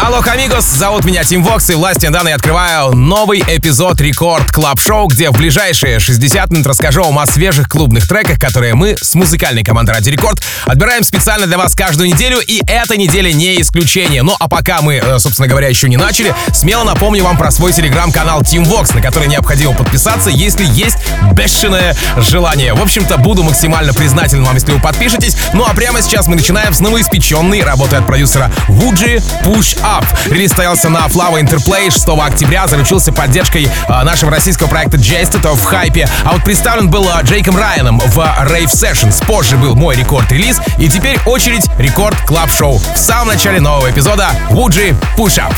Алло, амигос, зовут меня Тим Вокс, и властью данной открываю новый эпизод Record Club Show, где в ближайшие 60 минут расскажу вам о свежих клубных треках, которые мы с музыкальной командой Ради Рекорд отбираем специально для вас каждую неделю, и эта неделя не исключение. Ну а пока мы, э, собственно говоря, еще не начали, смело напомню вам про свой телеграм-канал Tim Vox, на который необходимо подписаться, если есть бешеное желание. В общем-то, буду максимально признателен вам, если вы подпишетесь. Ну а прямо сейчас мы начинаем с новоиспеченной работы от продюсера Вуджи Push Up. Релиз стоялся на Flower Interplay 6 октября, заручился поддержкой э, нашего российского проекта Jested в хайпе. А вот представлен был э, Джейком Райаном в Rave Sessions. Позже был мой рекорд-релиз. И теперь очередь рекорд клаб шоу В самом начале нового эпизода Вуджи Push Up.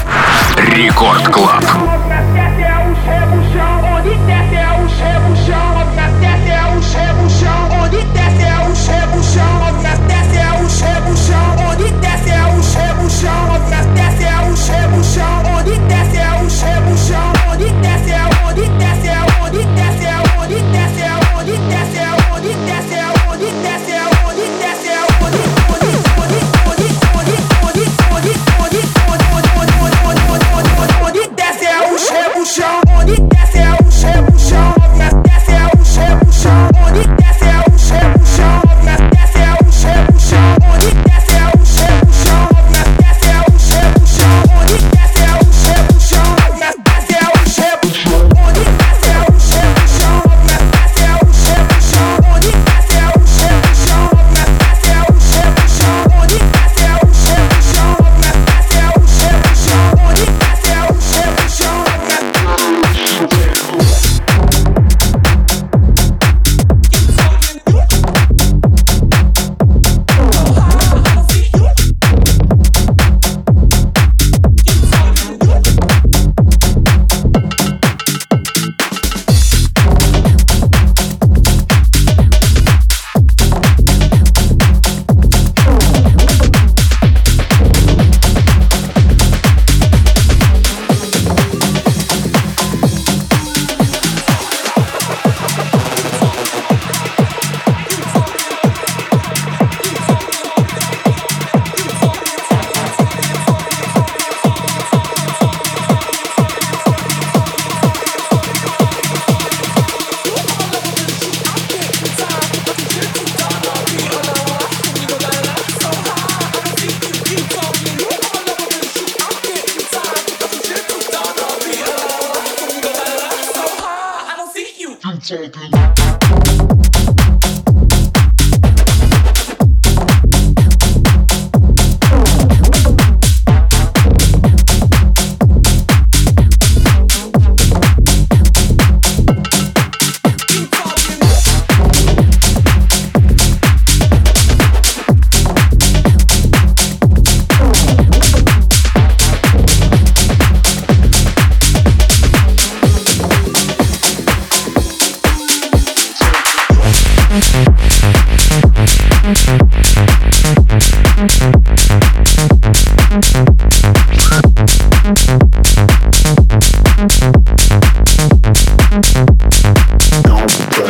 Рекорд Клаб.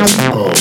Oh.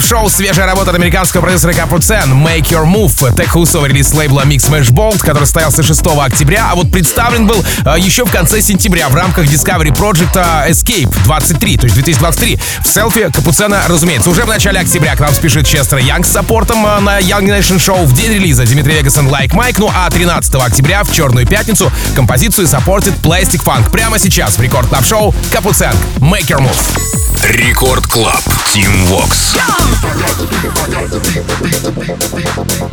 топ-шоу свежая работа от американского продюсера Капуцен «Make Your Move» Tech Hustle релиз лейбла Mix Mash Bolt, который состоялся 6 октября, а вот представлен был э, еще в конце сентября в рамках Discovery Project э, Escape 23, то есть 2023. В селфи Капуцена, разумеется, уже в начале октября к нам спешит Честер Янг с саппортом э, на Young Nation Show в день релиза. Дмитрий Вегасан «Like Mike», ну а 13 октября в «Черную пятницу» композицию саппортит Plastic Funk. Прямо сейчас в рекорд клаб шоу Капуцен «Make Your Move». Рекорд Клаб. Тим Вокс. Yeah!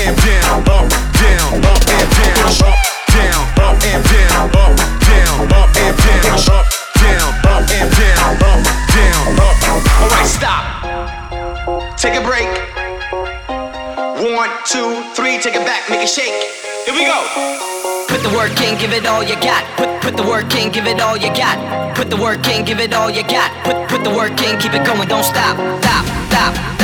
And down, up, down, up and down. Up, down, up and down, up, down, up and down. Up, and down. Alright, stop. Take a break. One, two, three, take it back, make it shake. Here we go. Put the work in, give it all you got. Put put the work in, give it all you got. Put the work in, give it all you got. Put put the work in, keep it going, don't stop. Stop, stop,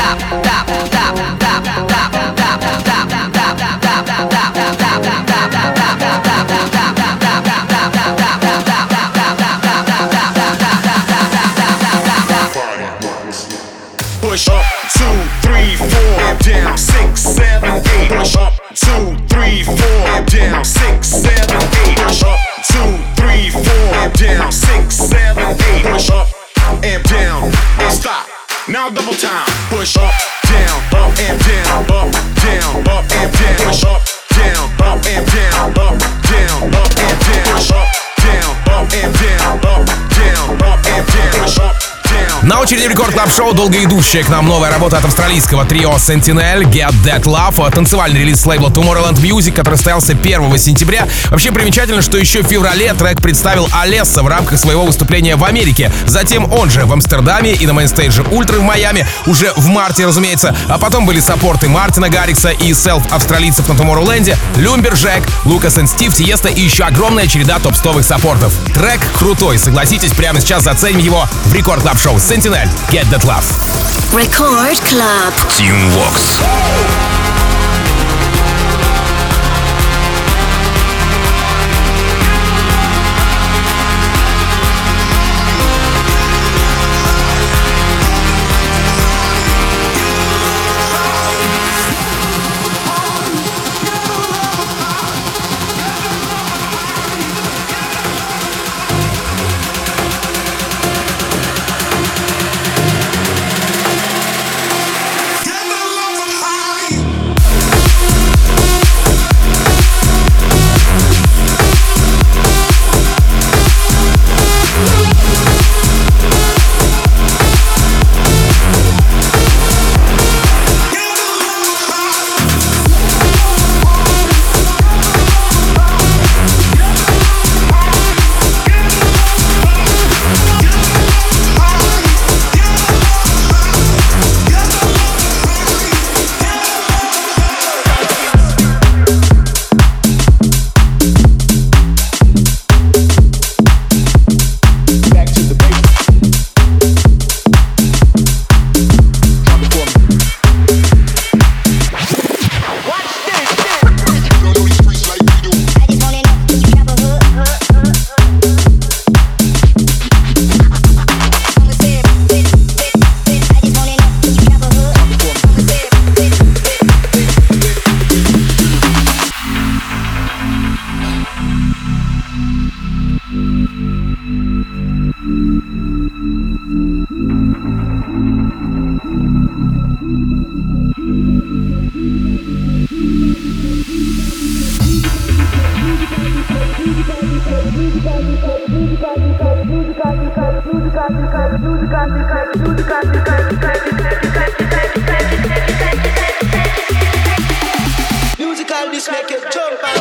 Push up, two, three, four, down, six, seven, eight. Push up, two, three, four, down, six, seven, eight. Push up, two, three, four, down, six, seven, eight. Push up. Now double time. Push up, down, up and down, up, На очереди Record Club Show долгоидущая к нам новая работа от австралийского трио Sentinel Get That Love, танцевальный релиз с лейбла Tomorrowland Music, который состоялся 1 сентября. Вообще примечательно, что еще в феврале трек представил Алесса в рамках своего выступления в Америке. Затем он же в Амстердаме и на mainstage е Ультра в Майами уже в марте, разумеется. А потом были саппорты Мартина Гаррикса и self австралийцев на Tomorrowland, Люмбержек, Лукас и Стив, Тиеста и еще огромная череда топ-стовых саппортов. Трек крутой, согласитесь, прямо сейчас заценим его в рекорд клаб шоу Sentinel Get That Love. Record Club. Team Vox. This make you jump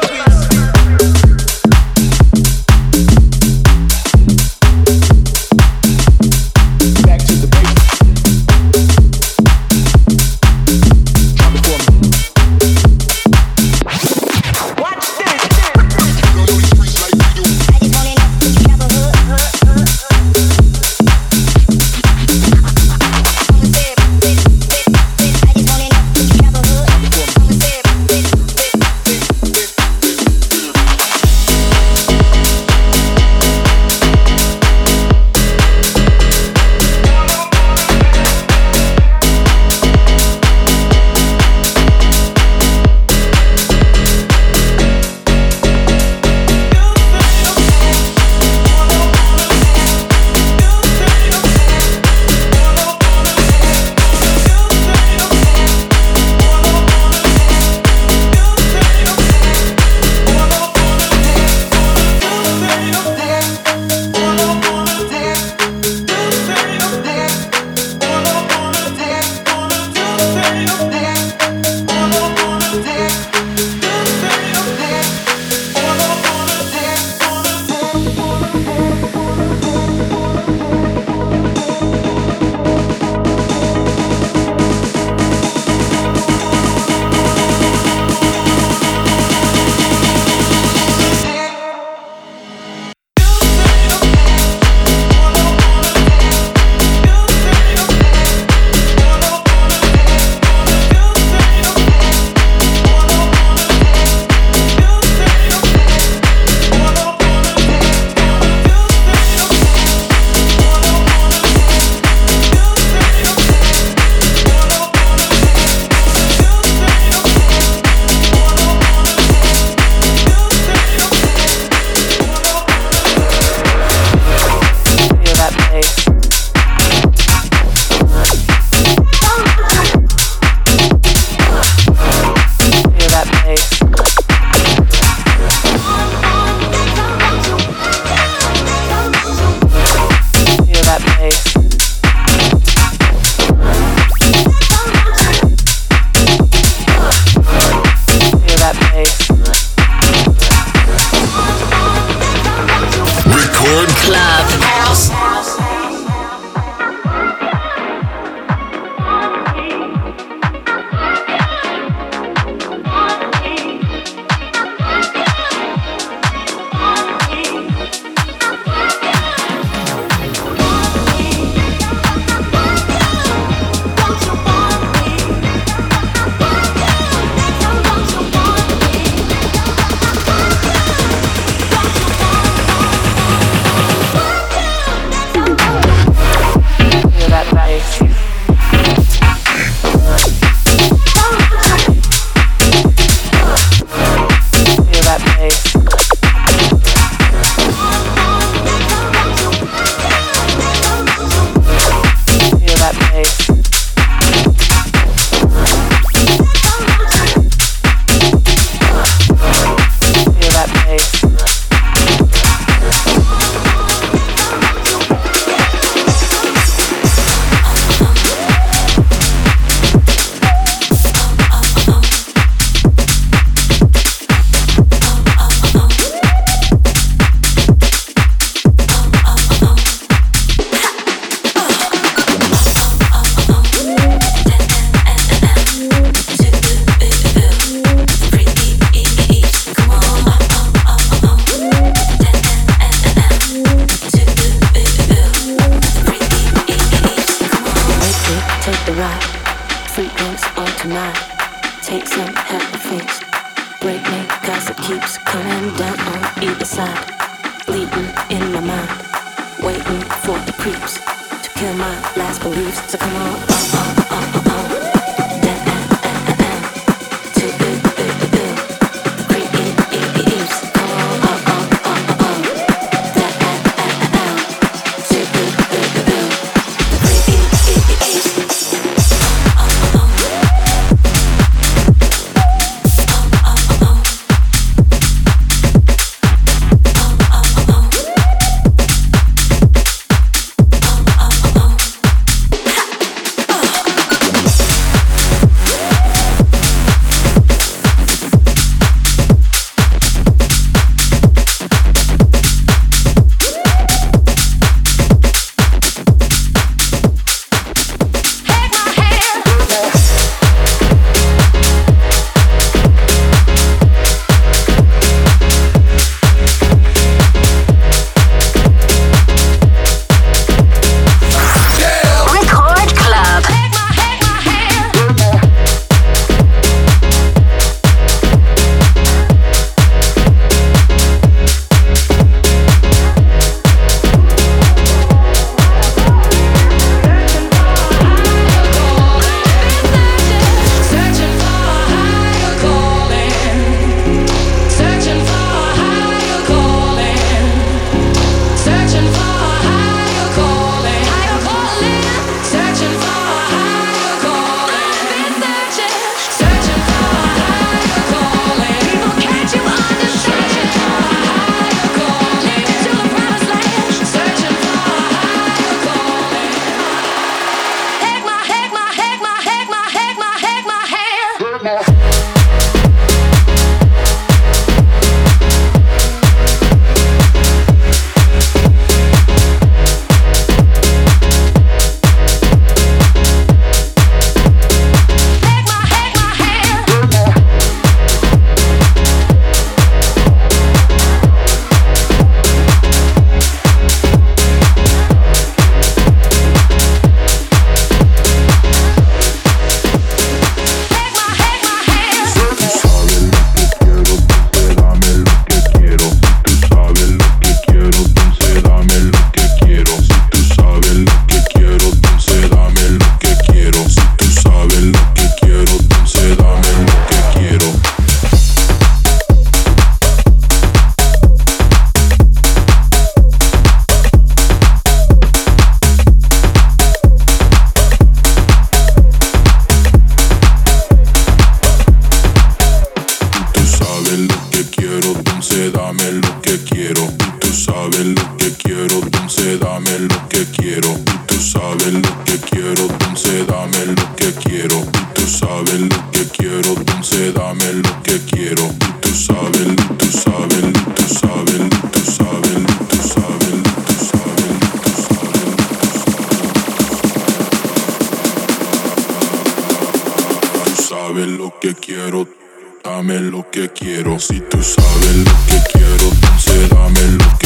dame lo que quiero. Si tú sabes lo que quiero, entonces dame lo que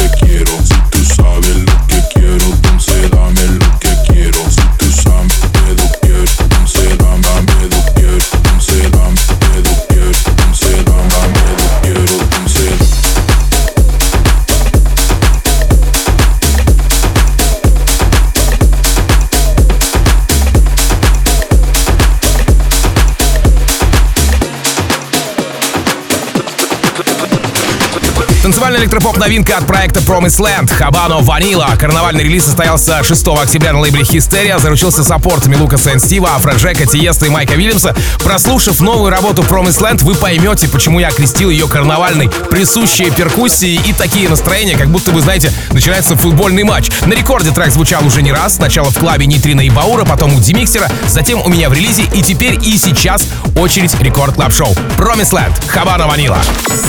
Танцевальная электропоп новинка от проекта Promised Land Habano Vanilla. Карнавальный релиз состоялся 6 октября на лейбле Hysteria. Заручился саппортами Лукаса and Стива, Афроджека, Тиеста и Майка Вильямса. Прослушав новую работу Promised Land, вы поймете, почему я окрестил ее карнавальной. Присущие перкуссии и такие настроения, как будто вы знаете, начинается футбольный матч. На рекорде трек звучал уже не раз. Сначала в club е Нитрина и Баура, потом у Димиксера, затем у меня в релизе и теперь и сейчас очередь Record Club Show Promised Land Habano Vanilla.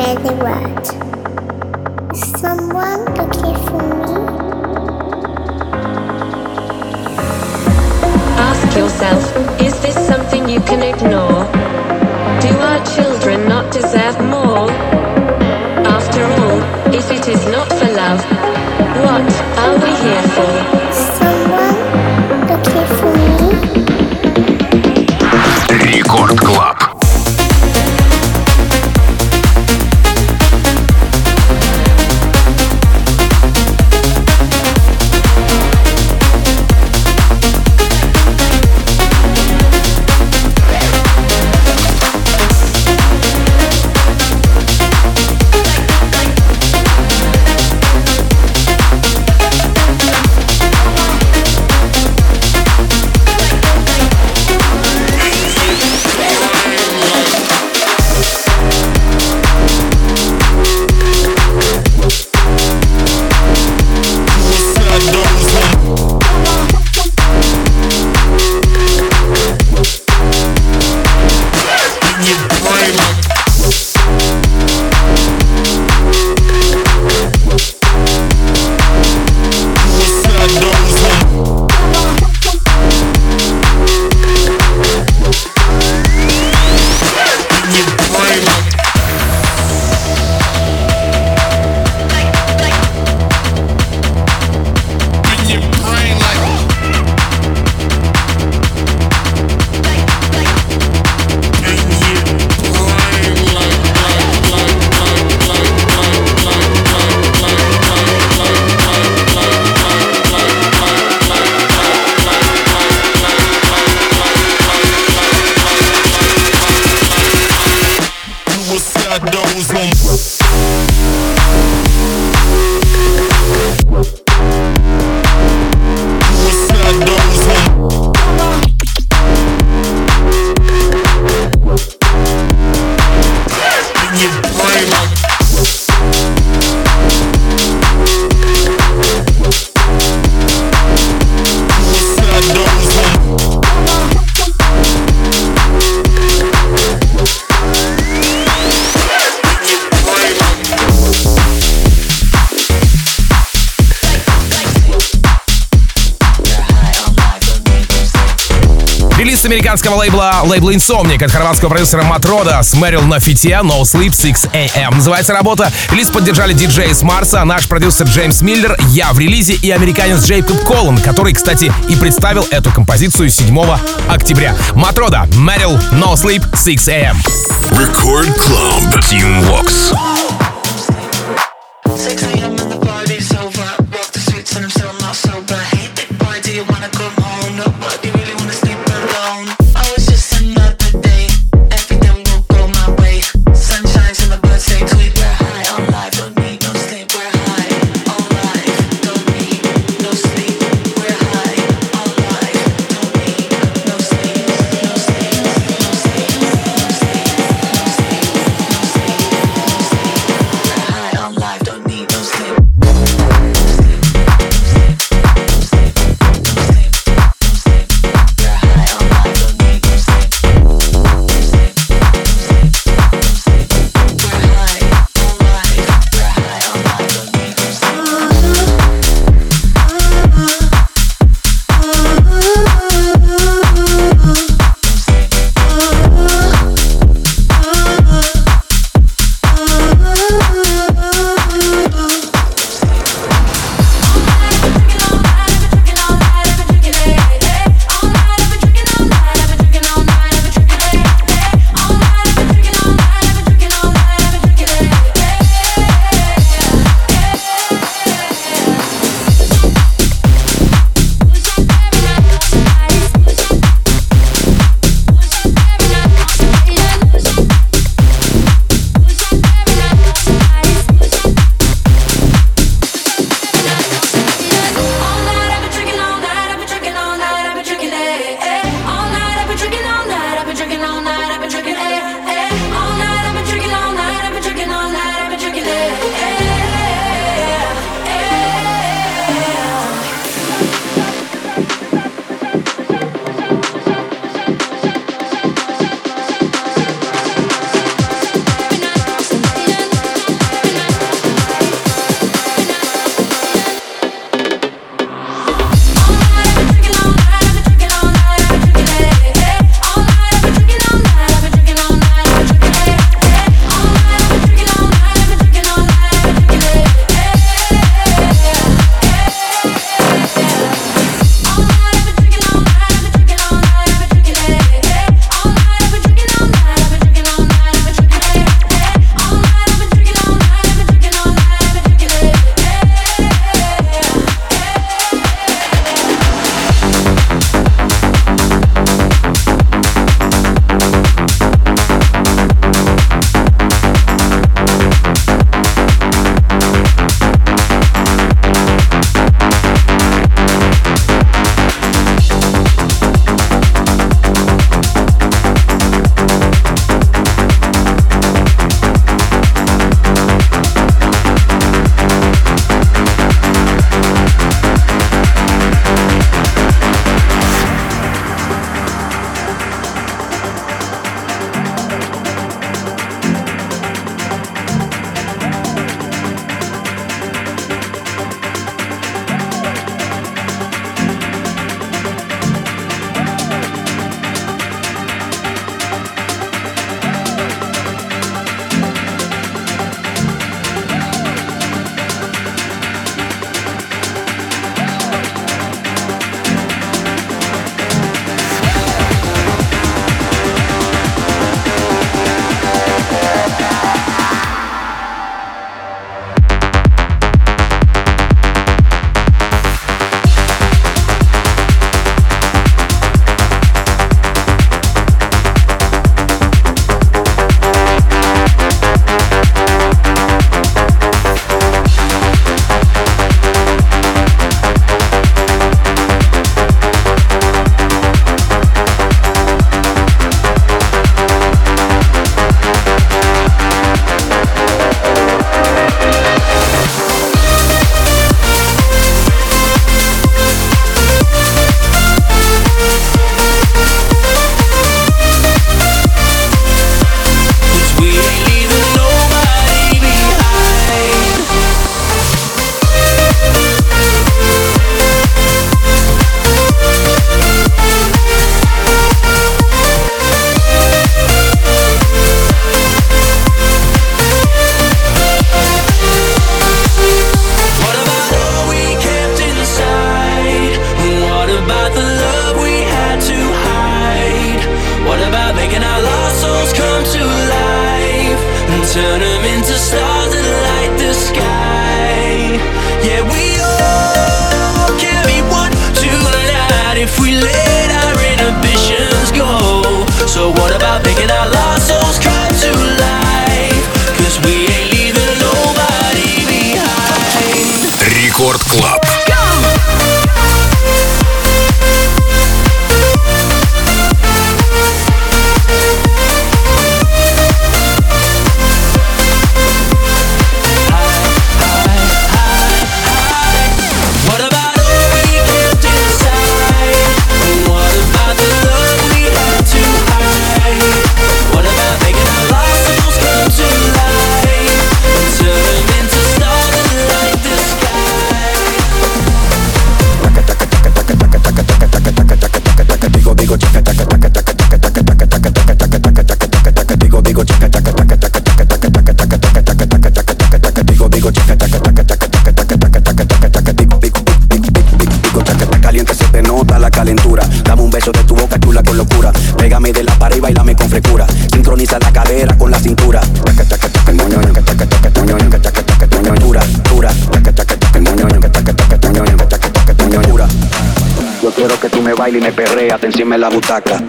the word. Is Someone looking for me? Ask yourself, is this something you can ignore? Do our children not deserve more? After all, if it is not for love, what are we here for? Американского лейбла лейбла Insomniac от хорватского продюсера Матрода с Мэрил на фите No Sleep 6 AM. Называется работа. Релиз поддержали диджей с Марса, наш продюсер Джеймс Миллер, я в релизе и американец Джейкоб Коллан, который, кстати, и представил эту композицию 7 октября. Матрода, Мэрил, No Sleep 6 AM. Record Club. Team Vox.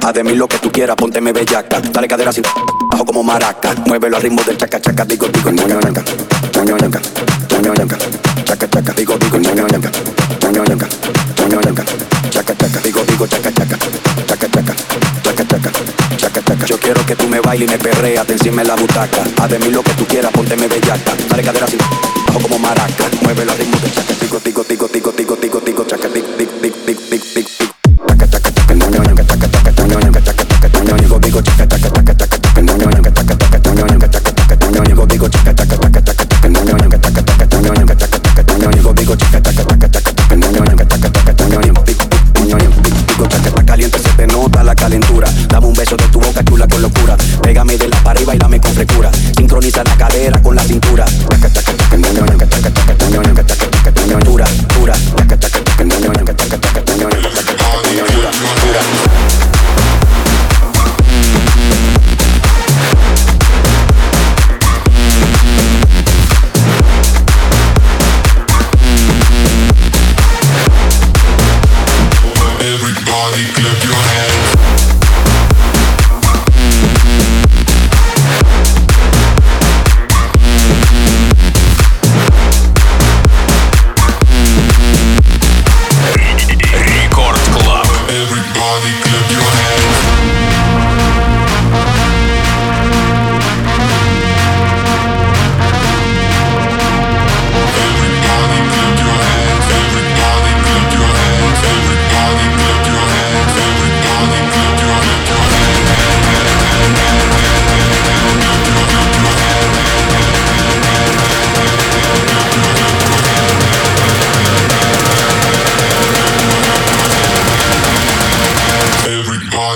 Haz de mí lo que tú quieras, pónteme bellaca. Dale cadera sin bajo como maraca. Muévelo al ritmo del chaca chaca, digo, digo, ñoño, ñanca, ñoño, ñanca, ñoño, ñanca, chaca chaca, digo, digo, ñoño, ñanca, ñoño, ñanca, ñoño, ñanca, chaca chaca, digo, digo, chaca chaca, chaca chaca, chaca chaca, chaca chaca. Yo quiero que tú me bailes y me perreas, encima en la butaca. Haz de mí lo que tú quieras, pónteme bellaca. Dale cadera sin bajo como maraca. Muévelo al ritmo del chaca, digo, digo, digo, digo, digo,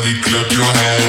Everybody clap your hands.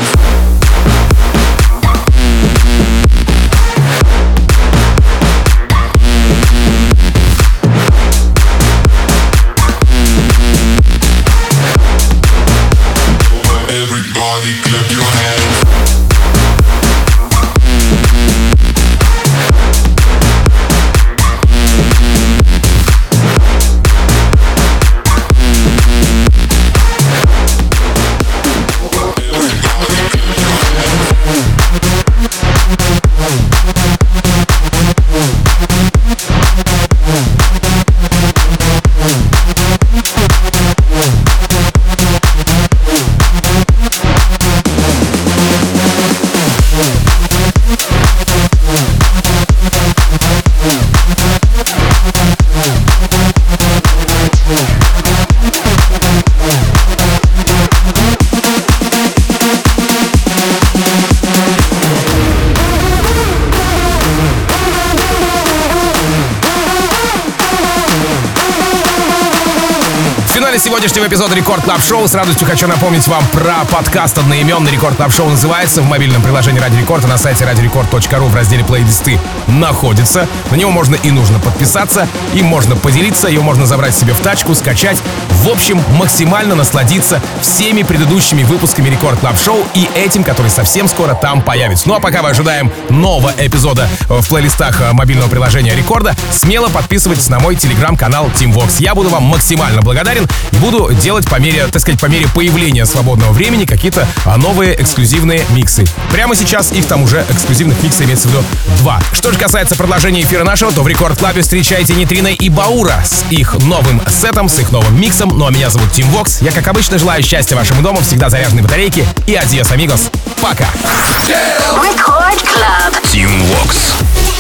Эпизода Record Club Show с радостью хочу напомнить вам про подкаст одноименный Record Club Show называется. В мобильном приложении Радио Рекорд на сайте радиорекорд.ру в разделе плейлисты находится. На него можно и нужно подписаться, им можно поделиться, ее можно забрать себе в тачку, скачать. В общем, максимально насладиться всеми предыдущими выпусками Record Club Show и этим, который совсем скоро там появится. Ну а пока мы ожидаем нового эпизода в плейлистах э, мобильного приложения Рекорда, смело подписывайтесь на мой телеграм-канал Tim Vox. Я буду вам максимально благодарен. буду делать по мере, так сказать, по мере появления свободного времени какие-то а, новые эксклюзивные миксы. Прямо сейчас их там уже эксклюзивных миксов имеется в виду два. Что же касается продолжения эфира нашего, то в Record Club е встречайте Нитрина и Баура с их новым сетом, с их новым миксом. Ну а меня зовут Тим Вокс. Я, как обычно, желаю счастья вашему дому, всегда заряженной батарейки и adiós, amigos. Пока! Record Club. Tim Vox.